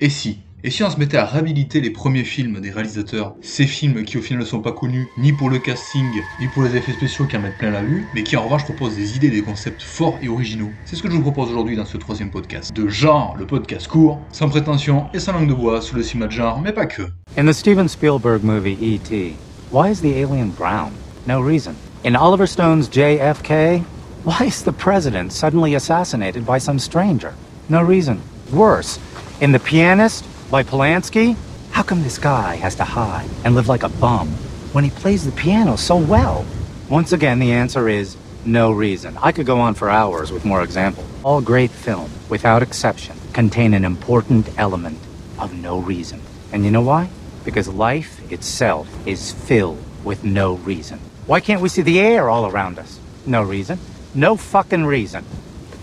Et si et si on se mettait à réhabiliter les premiers films des réalisateurs, ces films qui au final ne sont pas connus ni pour le casting, ni pour les effets spéciaux qui en mettent plein la vue, mais qui en revanche proposent des idées, des concepts forts et originaux. C'est ce que je vous propose aujourd'hui dans ce troisième podcast. De genre, le podcast court, sans prétention et sans langue de bois sur le cinéma de genre, mais pas que. In the Steven Spielberg movie E.T., why is the alien brown? No reason. In Oliver Stone's JFK, why is the president suddenly assassinated by some stranger? No reason. Worse, in The Pianist, by Polanski? How come this guy has to hide and live like a bum when he plays the piano so well? Once again, the answer is no reason. I could go on for hours with more examples. All great film, without exception, contain an important element of no reason. And you know why? Because life itself is filled with no reason. Why can't we see the air all around us? No reason. No fucking reason.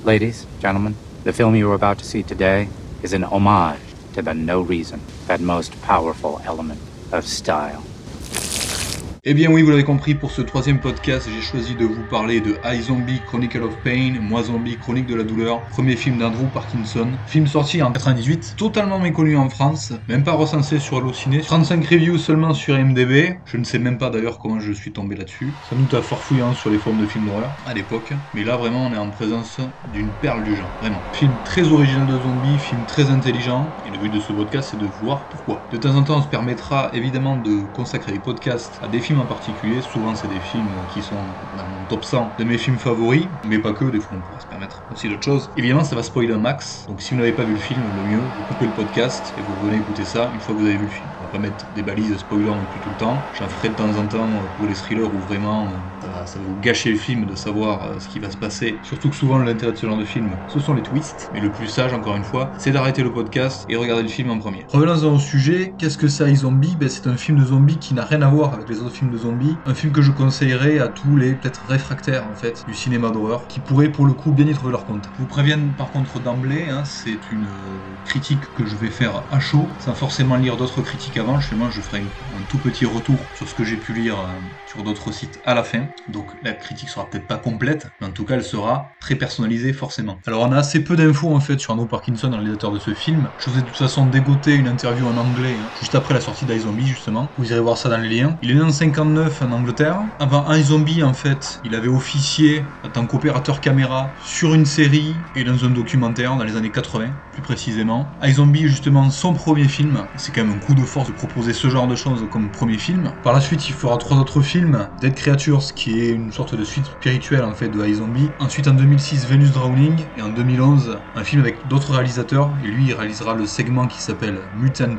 Ladies, gentlemen, the film you are about to see today is an homage to the no reason, that most powerful element of style. Eh bien oui, vous l'avez compris, pour ce troisième podcast, j'ai choisi de vous parler de iZombie Chronicle of Pain, Moi Zombie Chronique de la douleur, premier film d'Andrew Parkinson, film sorti en 98, totalement méconnu en France, même pas recensé sur Allociné, 35 reviews seulement sur IMDb, je ne sais même pas d'ailleurs comment je suis tombé là-dessus, ça nous a farfouillant sur les formes de films d'horreur à l'époque, mais là vraiment on est en présence d'une perle du genre, vraiment. Film très original de zombies, film très intelligent, et le but de ce podcast c'est de voir pourquoi. De temps en temps on se permettra évidemment de consacrer des podcasts à des films en particulier, souvent c'est des films qui sont dans mon top 100 de mes films favoris, mais pas que, des fois on pourra se permettre aussi d'autres choses. Évidemment, ça va spoiler un max, donc si vous n'avez pas vu le film, le mieux, vous coupez le podcast et vous venez écouter ça une fois que vous avez vu le film. On va pas mettre des balises non plus tout le temps. J'en ferai de temps en temps pour les thrillers où vraiment euh, ça va vous gâcher le film de savoir euh, ce qui va se passer. Surtout que souvent l'intérêt de ce genre de film, ce sont les twists. Mais le plus sage, encore une fois, c'est d'arrêter le podcast et regarder le film en premier. Revenons au sujet, qu'est-ce que c'est iZombie ben, C'est un film de zombies qui n'a rien à voir avec les autres films de zombies. Un film que je conseillerais à tous les peut-être réfractaires en fait du cinéma d'horreur, qui pourraient pour le coup bien y trouver leur compte. Je vous préviens par contre d'emblée, hein, c'est une critique que je vais faire à chaud, sans forcément lire d'autres critiques je ferai un, tout petit retour sur ce que j'ai pu lire euh, sur d'autres sites à la fin. Donc la critique sera peut-être pas complète, mais en tout cas elle sera très personnalisée forcément. Alors on a assez peu d'infos en fait sur Andrew Parkinson, réalisateur de ce film. Je vous ai de toute façon dégoté une interview en anglais hein, juste après la sortie d'iZombie justement. Vous irez voir ça dans les liens. Il est né en 59 en Angleterre. Avant iZombie en fait, il avait officié en tant qu'opérateur caméra sur une série et dans un documentaire dans les années 80 plus précisément. iZombie justement son premier film. C'est quand même un coup de force proposer ce genre de choses comme premier film. Par la suite il fera trois autres films. Dead Creatures qui est une sorte de suite spirituelle en fait de iZombie. Ensuite en 2006 Venus Drowning et en 2011 un film avec d'autres réalisateurs et lui il réalisera le segment qui s'appelle Mutant 2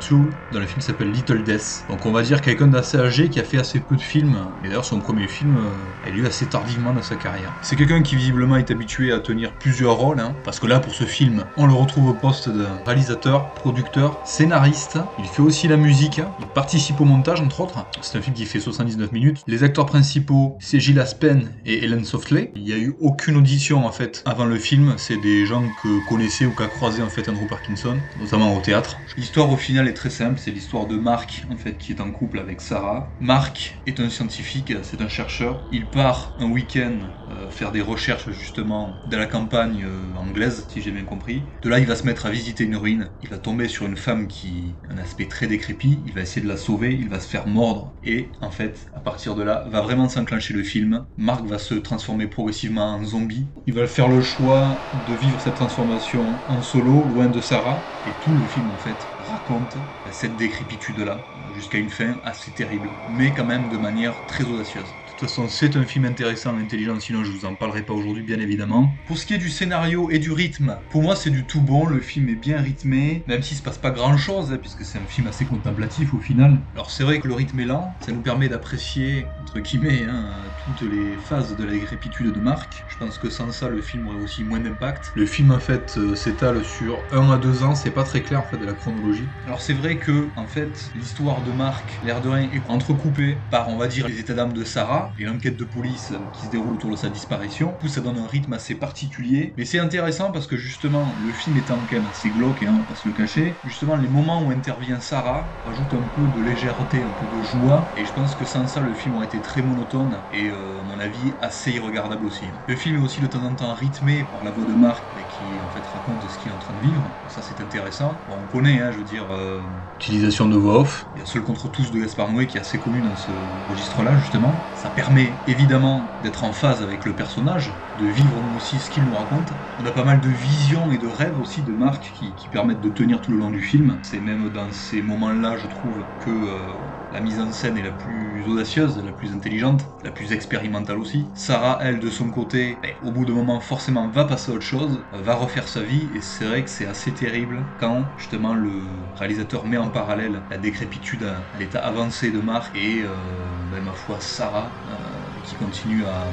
dans le film qui s'appelle Little Death. Donc on va dire quelqu'un d'assez âgé qui a fait assez peu de films et d'ailleurs son premier film euh, est lui assez tardivement dans sa carrière. C'est quelqu'un qui visiblement est habitué à tenir plusieurs rôles hein, parce que là pour ce film on le retrouve au poste de réalisateur, producteur, scénariste. Il fait aussi la musique, il participe au montage entre autres. C'est un film qui fait 79 minutes. Les acteurs principaux, c'est Gilles Aspen et Helen Softley. Il n'y a eu aucune audition en fait avant le film. C'est des gens que connaissait ou qu'a croisé en fait Andrew Parkinson, notamment au théâtre. L'histoire au final est très simple. C'est l'histoire de Mark en fait qui est en couple avec Sarah. Mark est un scientifique, c'est un chercheur. Il part un week-end euh, faire des recherches justement dans la campagne euh, anglaise, si j'ai bien compris. De là, il va se mettre à visiter une ruine. Il va tomber sur une femme qui a un aspect très décrépit. Il va essayer de la sauver. Il va se faire mordre. Et en fait, à partir de là, va vraiment s'enclencher le film. Mark va se transformer progressivement en zombie. Il va faire le choix de vivre cette transformation en solo, loin de Sarah. Et tout le film, en fait, raconte cette décrépitude-là, jusqu'à une fin assez terrible, mais quand même de manière très audacieuse. Toute façon, c'est un film intéressant, intelligent, sinon je vous en parlerai pas aujourd'hui, bien évidemment. Pour ce qui est du scénario et du rythme, pour moi c'est du tout bon, le film est bien rythmé, même s'il se passe pas grand chose, hein, puisque c'est un film assez contemplatif au final. Alors c'est vrai que le rythme est lent, ça nous permet d'apprécier, entre guillemets, hein, toutes les phases de la décrépitude de Marc. Je pense que sans ça, le film aurait aussi moins d'impact. Le film en fait euh, s'étale sur 1 à 2 ans, c'est pas très clair en fait de la chronologie. Alors c'est vrai que en fait l'histoire de Marc, l'air de rien, est entrecoupée par on va dire les états d'âme de Sarah et l'enquête de police qui se déroule autour de sa disparition. Coup, ça donne un rythme assez particulier. Mais c'est intéressant parce que justement, le film étant quand même assez glauque, hein, on va pas se le cacher, justement, les moments où intervient Sarah rajoutent un peu de légèreté, un peu de joie. Et je pense que sans ça, le film aurait été très monotone et, euh, à mon avis, assez irregardable aussi. Le film est aussi de temps en temps rythmé par la voix de Marc, qui en fait raconte ce qu'il est en train de vivre. Ça c'est intéressant. on connaît, hein, je veux dire, euh, utilisation de voix off. Il y a Seul contre tous de Gaspard Noé qui est assez connu dans ce registre-là justement. Ça permet évidemment d'être en phase avec le personnage, de vivre nous aussi ce qu'il nous raconte. On a pas mal de visions et de rêves aussi de Marc qui, permettent de tenir tout le long du film. C'est même dans ces moments-là, je trouve, que euh, la mise en scène est la plus audacieuse, la plus intelligente, la plus expérimentale aussi. Sarah, elle, de son côté, ben, au bout d'un moment, forcément, va passer à autre chose, va refaire sa vie, et c'est vrai que c'est assez terrible quand, justement, le réalisateur met en parallèle la décrépitude à l'état avancé de Marc et, euh, ben, ma foi, Sarah, euh, qui continue à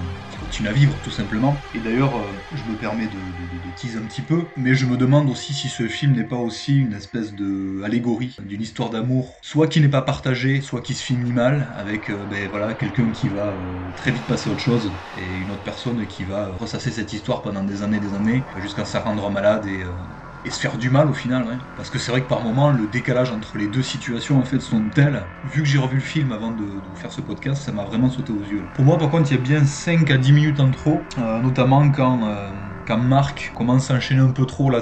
à vivre tout simplement. Et d'ailleurs, euh, je me permets de, teaser un petit peu, mais je me demande aussi si ce film n'est pas aussi une espèce de allégorie d'une histoire d'amour, soit qui n'est pas partagée, soit qui se finit mal, avec euh, ben, voilà, quelqu'un qui va euh, très vite passer à autre chose, et une autre personne qui va ressasser cette histoire pendant des années des années, jusqu'à se rendre malade et et se faire du mal au final. Parce que c'est vrai que par moment, le décalage entre les deux situations en fait sont tels. Vu que j'ai revu le film avant de, faire ce podcast, ça m'a vraiment sauté aux yeux. Pour moi, par contre, il y a bien 5 à 10 minutes en trop, euh, notamment quand. Euh, quand Marc commence à enchaîner un peu trop là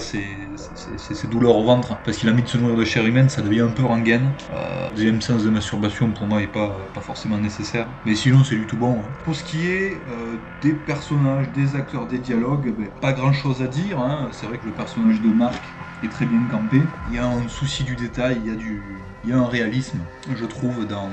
ses, douleurs au ventre parce qu'il a mis de se nourrir de chair humaine, ça devient un peu rengaine. Euh, deuxième sens de masturbation pour moi n'est pas, pas forcément nécessaire. Mais sinon c'est du tout bon. Hein. Pour ce qui est euh, des personnages, des acteurs, des dialogues, ben, pas grand chose à dire. Hein. C'est vrai que le personnage de Marc est très bien campé. Il y a un souci du détail, il y a, du, il y a un réalisme, je trouve, dans,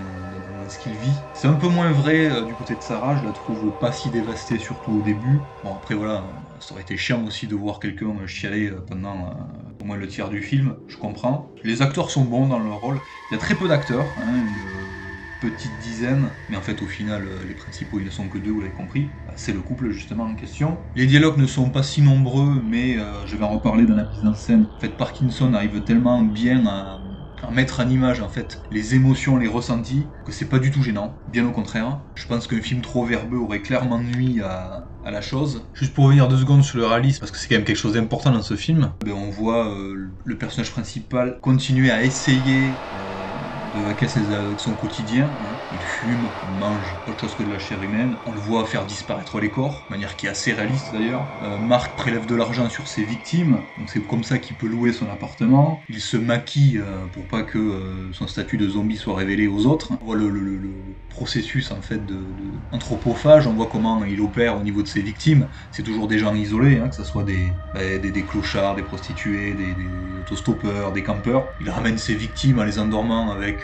ce qu'il vit. C'est un peu moins vrai euh, du côté de Sarah, je la trouve pas si dévastée, surtout au début. Bon, après voilà, ça aurait été chiant aussi de voir quelqu'un chialer euh, pendant euh, au moins le tiers du film, je comprends. Les acteurs sont bons dans leur rôle. Il y a très peu d'acteurs, hein, une petite dizaine, mais en fait au final euh, les principaux ils ne sont que deux, vous l'avez compris. C'est le couple justement en question. Les dialogues ne sont pas si nombreux, mais je vais en reparler dans la mise en scène. En fait Parkinson arrive tellement bien à mettre en image en fait les émotions, les ressentis, que c'est pas du tout gênant. Bien au contraire. Je pense qu'un film trop verbeux aurait clairement nuit à, la chose. Juste pour revenir deux secondes sur le réalisme, parce que c'est quand même quelque chose d'important dans ce film, ben, on voit euh, le personnage principal continuer à essayer euh, de vaquer avec son quotidien. Hein. Il fume, il mange autre chose que de la chair humaine. On le voit faire disparaître les corps, de manière qui est assez réaliste d'ailleurs. Euh, Marc prélève de l'argent sur ses victimes, donc c'est comme ça qu'il peut louer son appartement. Il se maquille euh, pour pas que euh, son statut de zombie soit révélé aux autres. On voit le, processus en fait anthropophage, on voit comment il opère au niveau de ses victimes. C'est toujours des gens isolés, hein, que ce soit des, bah, des, clochards, des prostituées, des, des, autostoppeurs, des campeurs. Il ramène ses victimes en les endormant avec,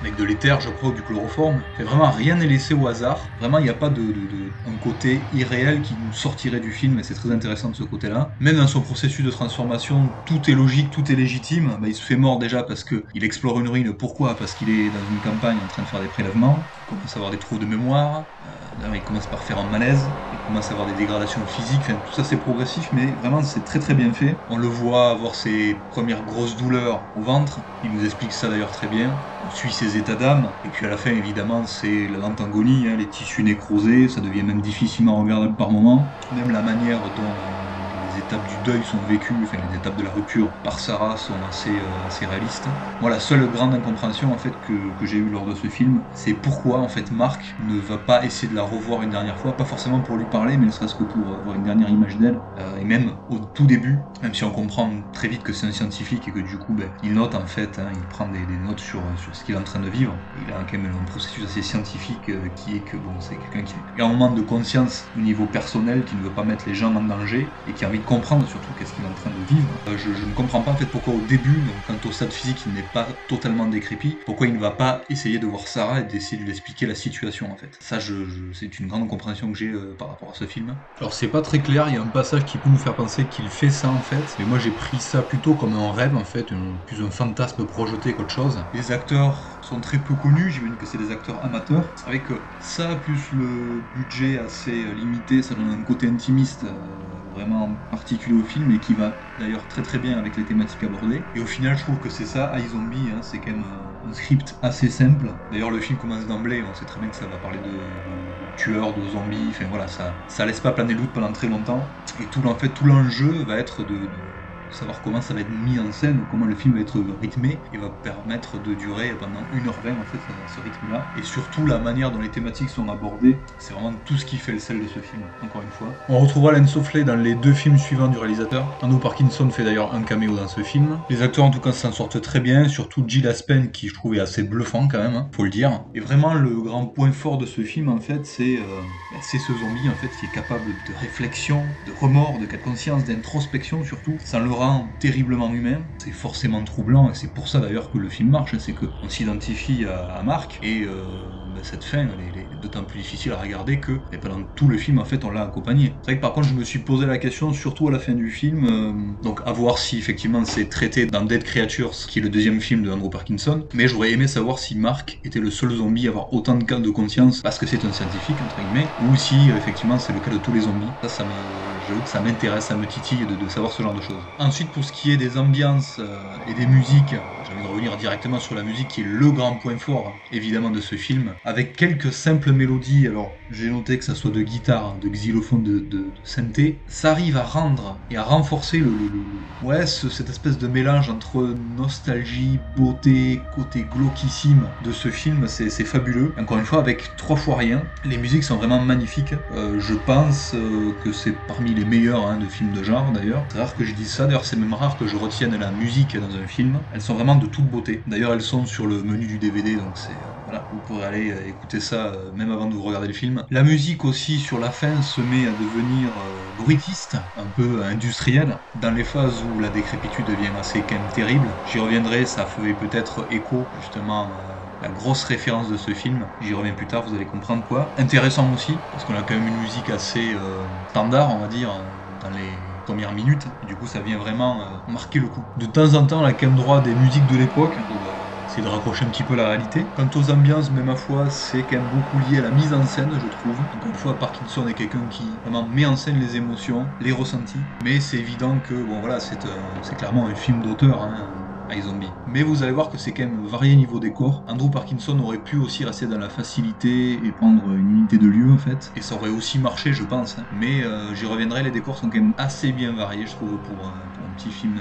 avec de l'éther, je crois, du chloroforme forme. vraiment, rien n'est laissé au hasard. Vraiment, il n'y a pas de, un côté irréel qui nous sortirait du film, et c'est très intéressant de ce côté-là. Même dans son processus de transformation, tout est logique, tout est légitime. Bah, il se fait mort déjà parce qu'il explore une ruine. Pourquoi? Parce qu'il est dans une campagne en train de faire des prélèvements, commence à avoir des trous de mémoire, euh, il commence par faire un malaise, il commence à avoir des dégradations physiques, tout ça c'est progressif, mais vraiment c'est très très bien fait. On le voit avoir ses premières grosses douleurs au ventre, il nous explique ça d'ailleurs très bien. On suit ses états d'âme, et puis à la fin évidemment c'est la lente agonie, hein, les tissus nécrosés, ça devient même difficilement regardable par moment. Même la manière dont les étapes du deuil sont vécues, enfin les étapes de la rupture par Sarah sont assez, euh, assez réalistes. Moi, la seule grande incompréhension en fait que, que j'ai eue lors de ce film, c'est pourquoi en fait Marc ne va pas essayer de la revoir une dernière fois, pas forcément pour lui parler, mais ne serait-ce que pour avoir une dernière image d'elle. Euh, et même au tout début, même si on comprend très vite que c'est un scientifique et que du coup, ben, il note en fait, hein, il prend des, notes sur, sur ce qu'il est en train de vivre. Il a quand même un processus assez scientifique euh, qui est que bon, c'est quelqu'un qui a un moment de conscience au niveau personnel, qui ne veut pas mettre les gens en danger et qui a envie de comprendre surtout qu'est-ce qu'il est en train de vivre. Euh, je, ne comprends pas en fait pourquoi au début, donc, quant au stade physique, il n'est pas totalement décrépit, pourquoi il ne va pas essayer de voir Sarah et d'essayer de lui expliquer la situation en fait. Ça, je, c'est une grande compréhension que j'ai euh, par rapport à ce film. Alors c'est pas très clair, il y a un passage qui peut nous faire penser qu'il fait ça en fait, mais moi j'ai pris ça plutôt comme un rêve en fait, plus un fantasme projeté qu'autre chose. Les acteurs sont très peu connus, j'imagine que c'est des acteurs amateurs. Avec ça, plus le budget assez limité, ça donne un côté intimiste euh, vraiment particulier au film et qui va d'ailleurs très très bien avec les thématiques abordées. Et au final, je trouve que c'est ça, iZombie, hein, c'est quand même un script assez simple. D'ailleurs, le film commence d'emblée, on sait très bien que ça va parler de, tueurs, de zombies, enfin voilà, ça, ça laisse pas planer le doute pendant très longtemps. Et tout, en fait, tout l'enjeu va être de savoir comment ça va être mis en scène, comment le film va être rythmé et va permettre de durer pendant 1h20 en fait ce rythme-là. Et surtout la manière dont les thématiques sont abordées, c'est vraiment tout ce qui fait le sel de ce film, encore une fois. On retrouvera Len Sofley dans les deux films suivants du réalisateur. Andrew Parkinson fait d'ailleurs un caméo dans ce film. Les acteurs en tout cas s'en sortent très bien, surtout Jill Aspen qui je trouvais assez bluffant quand même, hein, faut le dire. Et vraiment le grand point fort de ce film en fait c'est euh, c'est ce zombie en fait qui est capable de réflexion, de remords, de cas de conscience, d'introspection surtout. Ça le terriblement humain, c'est forcément troublant et c'est pour ça d'ailleurs que le film marche, c'est qu'on s'identifie à, Marc et euh, cette fin elle est, d'autant plus difficile à regarder que et pendant tout le film en fait on l'a accompagné. C'est vrai que par contre je me suis posé la question surtout à la fin du film, euh, donc à voir si effectivement c'est traité dans Dead Creatures qui est le deuxième film de Andrew Parkinson, mais j'aurais aimé savoir si Marc était le seul zombie à avoir autant de cas de conscience parce que c'est un scientifique entre guillemets, ou si effectivement c'est le cas de tous les zombies. Ça, ça me ça m'intéresse, ça me titille de, savoir ce genre de choses. Ensuite, pour ce qui est des ambiances euh, et des musiques, j'ai envie de revenir directement sur la musique qui est le grand point fort, évidemment, de ce film, avec quelques simples mélodies. Alors, j'ai noté que ça soit de guitare, de xylophone, de, synthé, ça arrive à rendre et à renforcer le, ouais, cette espèce de mélange entre nostalgie, beauté, côté glauquissime de ce film, c'est fabuleux. Encore une fois, avec trois fois rien, les musiques sont vraiment magnifiques. Euh, je pense euh, que c'est parmi les meilleurs hein, de films de genre d'ailleurs. C'est rare que je dise ça, d'ailleurs c'est même rare que je retienne la musique dans un film. Elles sont vraiment de toute beauté. D'ailleurs elles sont sur le menu du DVD, donc c'est... Euh, voilà, vous pourrez aller euh, écouter ça euh, même avant de vous regarder le film. La musique aussi sur la fin se met à devenir bruitiste, un peu industrielle, dans les phases où la décrépitude devient assez quand même terrible. J'y reviendrai, ça fait peut-être écho justement la grosse référence de ce film. J'y reviens plus tard, vous allez comprendre quoi. Intéressant aussi, parce qu'on a quand même une musique assez euh, standard, on va dire, dans les premières minutes. du coup, ça vient vraiment euh, marquer le coup. De temps en temps, on a quand même droit des musiques de l'époque. C'est de raccrocher un petit peu la réalité. Quant aux ambiances, mais ma foi, c'est quand même beaucoup lié à la mise en scène, je trouve. Encore une fois, Parkinson est quelqu'un qui vraiment met en scène les émotions, les ressentis. Mais c'est évident que, bon voilà, c'est euh, clairement un film d'auteur. Hein Mais vous allez voir que c'est quand même varié niveau décor. Andrew Parkinson aurait pu aussi rester dans la facilité et prendre une unité de lieu en fait. Et ça aurait aussi marché je pense. Hein. Mais euh, j'y reviendrai, les décors sont quand même assez bien variés je trouve pour, un petit film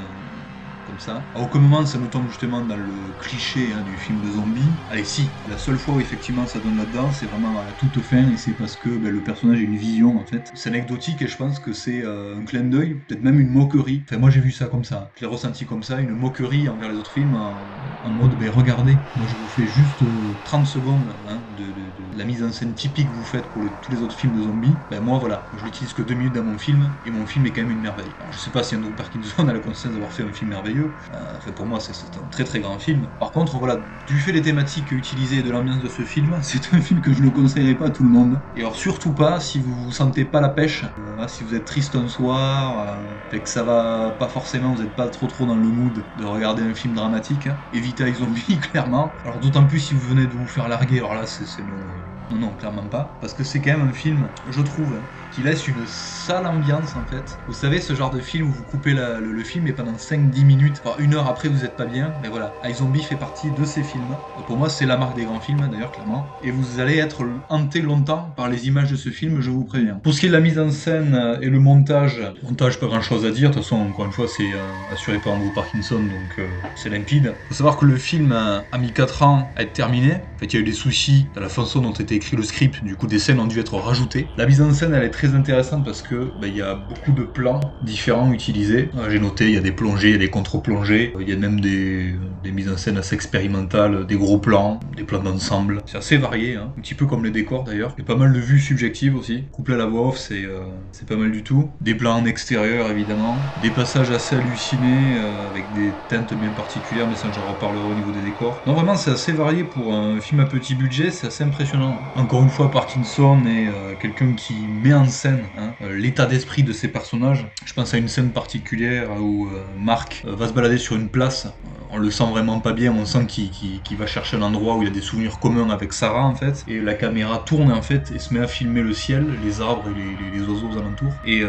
euh, ça. À aucun moment ça nous tombe justement dans le cliché hein, du film de zombie. Allez si, la seule fois où effectivement ça donne là-dedans, c'est vraiment à la toute fin et c'est parce que ben, le personnage a une vision en fait. C'est anecdotique et je pense que c'est euh, un clin d'œil, peut-être même une moquerie. Enfin moi j'ai vu ça comme ça, je l'ai ressenti comme ça, une moquerie envers les autres films en, mode ben regardez, moi je vous fais juste 30 euh, secondes hein, de, la mise en scène typique que vous faites pour tous les autres films de zombies. Ben moi voilà, je l'utilise que 2 minutes dans mon film et mon film est quand même une merveille. Alors, je sais pas si Andrew Parkinson a la conscience d'avoir fait un film merveilleur, euh, pour moi, c'est un très très grand film. Par contre, voilà, du fait des thématiques utilisées et de l'ambiance de ce film, c'est un film que je ne conseillerais pas à tout le monde. Et alors surtout pas si vous vous sentez pas la pêche, euh, si vous êtes triste un soir, euh, que ça va pas forcément, vous n'êtes pas trop trop dans le mood de regarder un film dramatique. Hein. Évitez Zombie, clairement. Alors d'autant plus si vous venez de vous faire larguer, alors là c'est non, non, clairement pas. Parce que c'est quand même un film, je trouve, qui laisse une sale ambiance en fait. Vous savez, ce genre de film où vous coupez le, film et pendant 5-10 minutes, enfin, une heure après, vous êtes pas bien. Mais voilà, iZombie fait partie de ces films. pour moi, c'est la marque des grands films d'ailleurs, clairement. Et vous allez être hanté longtemps par les images de ce film, je vous préviens. Pour ce qui est de la mise en scène et le montage, montage, pas grand chose à dire. De toute façon, encore une fois, c'est euh, assuré par Andrew Parkinson, donc euh, c'est limpide. Faut savoir que le film a, mis 4 ans à être terminé. En fait, il y a eu des soucis dans la façon dont était écrit le script. Du coup, des scènes ont dû être rajoutées. La mise en scène, elle est très intéressante parce que bah, il y a beaucoup de plans différents utilisés. Euh, j'ai noté, il y a des plongées, il y a des contre-plongées, il y a même des, mises en scène assez expérimentales, des gros plans, des plans d'ensemble. C'est assez varié, hein. un petit peu comme les décors d'ailleurs. Il y a pas mal de vues subjectives aussi. Couplé à la voix off, c'est euh, pas mal du tout. Des plans en extérieur évidemment. Des passages assez hallucinés euh, avec des teintes bien particulières, mais ça j'en reparlerai au niveau des décors. Non, vraiment, c'est assez varié pour un film à petit budget, c'est assez impressionnant. Encore une fois, Parkinson est quelqu'un qui met en scène hein, euh, l'état d'esprit de ces personnages. Je pense à une scène particulière où euh, Marc euh, va se balader sur une place. On le sent vraiment pas bien, on sent qu'il va chercher un endroit où il y a des souvenirs communs avec Sarah en fait. Et la caméra tourne en fait et se met à filmer le ciel, les arbres et les, oiseaux aux alentours. Et,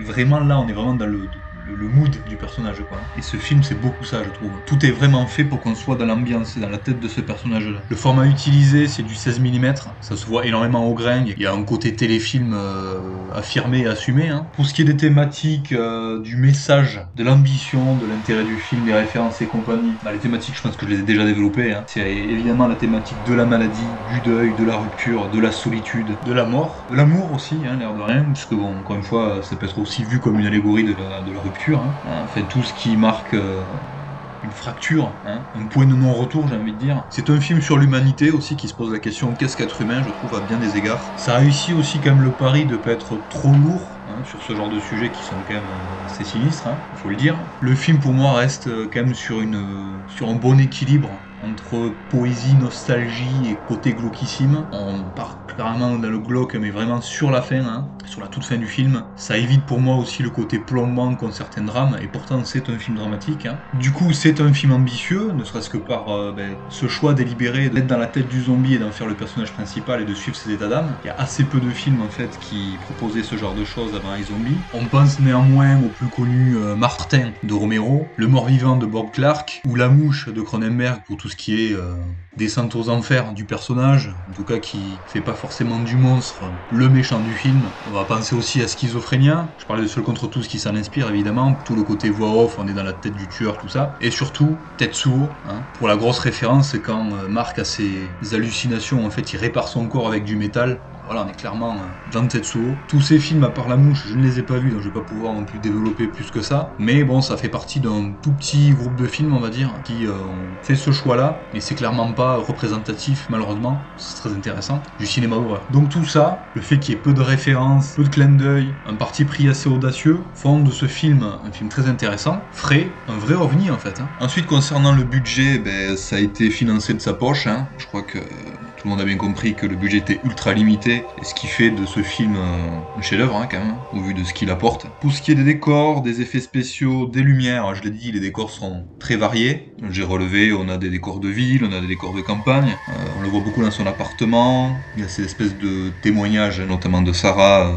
vraiment là, on est vraiment dans le, le, le mood du personnage, quoi. Et ce film, c'est beaucoup ça, je trouve. Tout est vraiment fait pour qu'on soit dans l'ambiance et dans la tête de ce personnage-là. Le format utilisé, c'est du 16 mm. Ça se voit énormément au grain. Il y a un côté téléfilm euh, affirmé et assumé. Hein. Pour ce qui est des thématiques, euh, du message, de l'ambition, de l'intérêt du film, des références et compagnie, bah, les thématiques, je pense que je les ai déjà développées. Hein. C'est évidemment la thématique de la maladie, du deuil, de la rupture, de la solitude, de la mort, de l'amour aussi, hein, l'air de rien, puisque bon, encore une fois, ça peut être aussi vu comme une allégorie de la, de la rupture. Hein. Enfin, tout ce qui marque euh, une fracture, hein, un point de non-retour, j'ai envie de dire. C'est un film sur l'humanité aussi qui se pose la question qu'est-ce qu'être humain, je trouve, à bien des égards. Ça réussit aussi quand même le pari de pas être trop lourd. hein, sur ce genre de sujets qui sont quand même euh, assez sinistres, il faut le dire. Le film pour moi reste euh, quand même sur, une, euh, sur un bon équilibre entre poésie, nostalgie et côté glauquissime. On part clairement dans le glauque, mais vraiment sur la fin, hein, sur la toute fin du film. Ça évite pour moi aussi le côté plombant qu'ont certains drames, et pourtant c'est un film dramatique. hein. Du coup, c'est un film ambitieux, ne serait-ce que par euh, ben, ce choix délibéré d'être dans la tête du zombie et d'en faire le personnage principal et de suivre ses états d'âme. Il y a assez peu de films en fait qui proposaient ce genre de choses avant iZombie. On pense néanmoins au plus connu euh, Martin de Romero, Le mort-vivant de Bob Clark, ou La mouche de Cronenberg pour tout qui est euh, descente aux enfers du personnage, en tout cas qui fait pas forcément du monstre le méchant du film. On va penser aussi à Schizophrénia, je parlais de Seul contre tous qui s'en inspire évidemment, tout le côté voix off, on est dans la tête du tueur, tout ça. Et surtout, Tetsuo, hein. pour la grosse référence, c'est quand euh, Marc a ses hallucinations, en fait il répare son corps avec du métal. Voilà, on est clairement euh, dans Tetsuo. Tous ces films, à part La Mouche, je ne les ai pas vus, donc je vais pas pouvoir non plus développer plus que ça. Mais bon, ça fait partie d'un tout petit groupe de films, on va dire, qui euh, ont fait ce choix-là. Mais c'est clairement pas représentatif, malheureusement. C'est très intéressant. Du cinéma d'horreur. Donc tout ça, le fait qu'il y ait peu de références, peu de clins d'œil, un parti pris assez audacieux, font de ce film un film très intéressant, frais, un vrai ovni en fait. hein. Ensuite, concernant le budget, ben, ça a été financé de sa poche. hein. Je crois que tout le monde a bien compris que le budget était ultra limité, et ce qui fait de ce film euh, un chef-d'œuvre hein, quand même, au vu de ce qu'il apporte. Pour ce qui est des décors, des effets spéciaux, des lumières, je l'ai dit, les décors sont très variés. J'ai relevé, on a des décors de ville, on a des décors de campagne, euh, on le voit beaucoup dans son appartement, il y a ces espèces de témoignages, notamment de Sarah euh,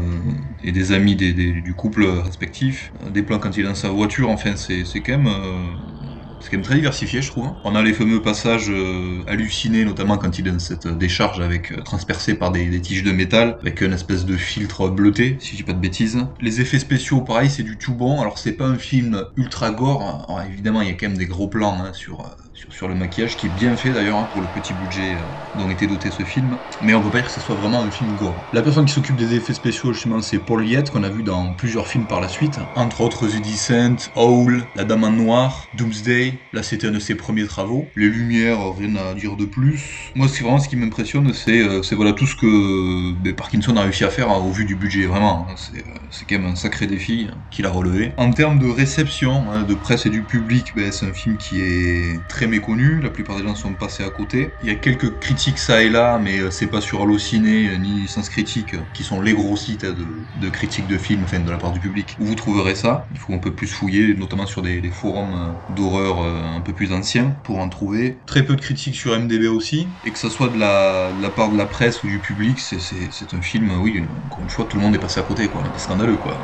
et des amis du couple respectif, Euh, des plans quand il est dans sa voiture, enfin c'est c'est quand même... euh, c'est quand même très diversifié, je trouve. On a les fameux passages euh, hallucinés, notamment quand il est dans cette décharge avec euh, transpercé par des, tiges de métal, avec une espèce de filtre bleuté, si je dis pas de bêtises. Les effets spéciaux, pareil, c'est du tout bon. Alors c'est pas un film ultra gore. Évidemment, il y a quand même des gros plans hein, sur, euh, sur le maquillage, qui est bien fait d'ailleurs hein, pour le petit budget euh, dont était doté ce film. Mais on peut pas dire que ce soit vraiment un film gore. La personne qui s'occupe des effets spéciaux, justement, c'est Paul Liette, qu'on a vu dans plusieurs films par la suite, entre autres The Descent, Howl, La Dame en Noir, Doomsday. Là, c'était un de ses premiers travaux. Les lumières, rien à dire de plus. Moi, vraiment ce qui m'impressionne, c'est euh, voilà tout ce que ben, Parkinson a réussi à faire hein, au vu du budget, vraiment. hein. C'est euh, quand même un sacré défi qu'il a relevé. En termes de réception, de presse et du public, ben, c'est un film qui est très méconnu. La plupart des gens sont passés à côté. Il y a quelques critiques ça et là, mais euh, c'est pas sur Allociné euh, ni Sens Critique, euh, qui sont les gros sites hein, de, critiques de films, enfin de la part du public, où vous trouverez ça. Il faut un peu plus fouiller, notamment sur des, forums d'horreur un peu plus anciens, pour en trouver. Très peu de critiques sur MDB aussi, et que ce soit de la, de la part de la presse ou du public, c'est- un film, oui, encore une fois, tout le monde est passé à côté, quoi. C'est scandaleux, quoi.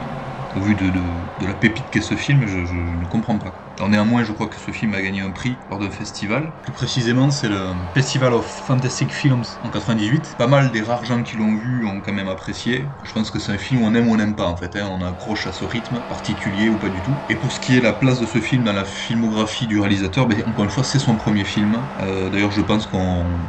Au vu de, de, de la pépite qu'est ce film, je, ne comprends pas. Alors néanmoins, je crois que ce film a gagné un prix lors d'un festival. Plus précisément, c'est le Festival of Fantastic Films en 98. Pas mal des rares gens qui l'ont vu ont quand même apprécié. Je pense que c'est un film où on aime ou on n'aime pas en fait. hein. On accroche à ce rythme particulier ou pas du tout. Et pour ce qui est la place de ce film dans la filmographie du réalisateur, ben, encore une fois, c'est son premier film. Euh, D'ailleurs, je pense qu'on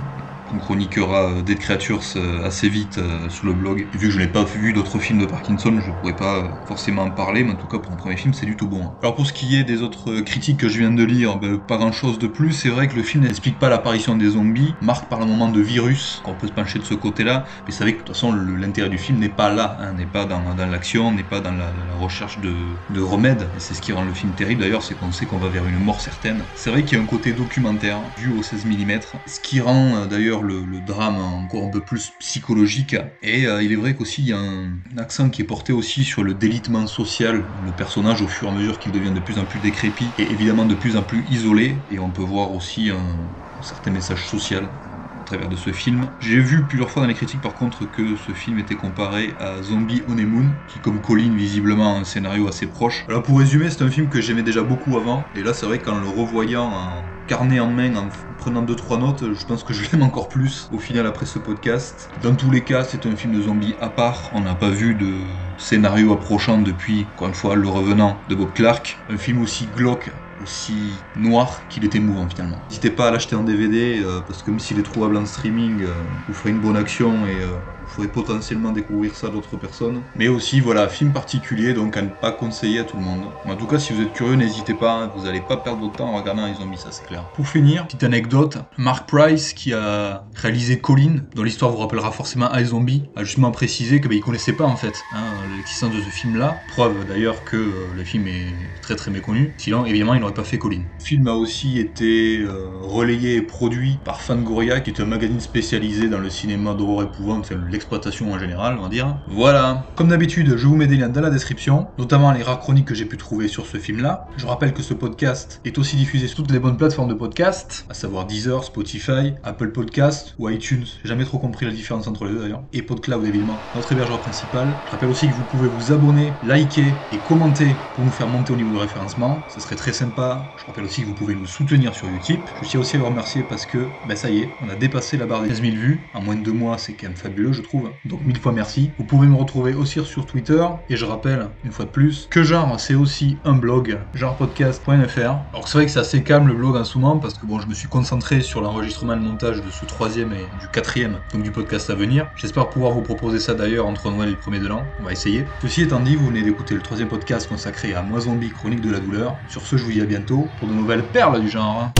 on chroniquera euh, Dead Creatures euh, assez vite euh, sur le blog. Vu que je n'ai pas vu d'autres films de Parkinson, je pourrais pas forcément en parler, mais en tout cas pour un premier film, c'est du tout bon. Alors pour ce qui est des autres critiques que je viens de lire, ben, pas grand chose de plus. C'est vrai que le film n'explique pas l'apparition des zombies, marque par le moment de virus, qu'on peut se pencher de ce côté-là, mais c'est vrai que de toute façon l'intérêt du film n'est pas là, hein, n'est pas dans, l'action, n'est pas dans la, recherche de, de remèdes. C'est ce qui rend le film terrible d'ailleurs, c'est qu'on sait qu'on va vers une mort certaine. C'est vrai qu'il y a un côté documentaire, vu au 16 mm, ce qui rend euh, le, drame encore un peu plus psychologique. Et euh, il est vrai qu'aussi il y a un, accent qui est porté aussi sur le délitement social, le personnage au fur et à mesure qu'il devient de plus en plus décrépit et évidemment de plus en plus isolé. Et on peut voir aussi un, certain message social au travers de ce film. J'ai vu plusieurs fois dans les critiques par contre que ce film était comparé à Zombie Honeymoon, qui comme Colin visiblement un scénario assez proche. Alors pour résumer, c'est un film que j'aimais déjà beaucoup avant, et là c'est vrai qu'en le revoyant en carnet en main, en prenant 2-3 notes, je pense que je l'aime encore plus au final après ce podcast. Dans tous les cas, c'est un film de zombies à part, on n'a pas vu de scénario approchant depuis, encore une fois, Le Revenant de Bob Clark. Un film aussi glauque aussi noir qu'il était mouvant finalement. N'hésitez pas à l'acheter en DVD euh, parce que même s'il est trouvable en streaming, euh, vous ferez une bonne action et euh, vous pourrez potentiellement découvrir ça d'autres personnes. Mais aussi voilà, film particulier donc à ne pas conseiller à tout le monde. En tout cas, si vous êtes curieux, n'hésitez pas, hein, vous n'allez pas perdre votre temps en regardant les zombies, ça c'est clair. Pour finir, petite anecdote, Mark Price qui a réalisé Colin, dont l'histoire vous rappellera forcément iZombie, a justement précisé que bah, il connaissait pas en fait hein, l'existence de ce film là. Preuve d'ailleurs que le film est très très méconnu. Sinon évidemment il n'aurait pas fait Colin. Le film a aussi été euh, relayé et produit par Fangoria, qui est un magazine spécialisé dans le cinéma d'horreur épouvante, en général, on va dire. Voilà. Comme d'habitude, je vous mets des liens dans la description, notamment les rares chroniques que j'ai pu trouver sur ce film-là. Je rappelle que ce podcast est aussi diffusé sur toutes les bonnes plateformes de podcast, à savoir Deezer, Spotify, Apple Podcast ou iTunes. J'ai jamais trop compris la différence entre les deux d'ailleurs. Et PodCloud évidemment, notre hébergeur principal. Je rappelle aussi que vous pouvez vous abonner, liker et commenter pour nous faire monter au niveau de référencement. Ce serait très sympa je rappelle aussi que vous pouvez nous soutenir sur Utip. Je tiens aussi à vous remercier parce que, ben ça y est, on a dépassé la barre des 15 000 vues. En moins de deux mois, c'est quand même fabuleux, je trouve. Donc mille fois merci. Vous pouvez me retrouver aussi sur Twitter. Et je rappelle, une fois de plus, que genre, c'est aussi un blog, genrepodcast.fr. Alors c'est vrai que c'est assez calme le blog en ce moment parce que bon, je me suis concentré sur l'enregistrement et le montage de ce troisième et du quatrième, donc du podcast à venir. J'espère pouvoir vous proposer ça d'ailleurs entre Noël et le premier de l'an. On va essayer. Ceci étant dit, vous venez d'écouter le troisième podcast consacré à Moi Zombie, Chronique de la douleur. Sur ce, je vous dis à bientôt pour de nouvelles perles du genre.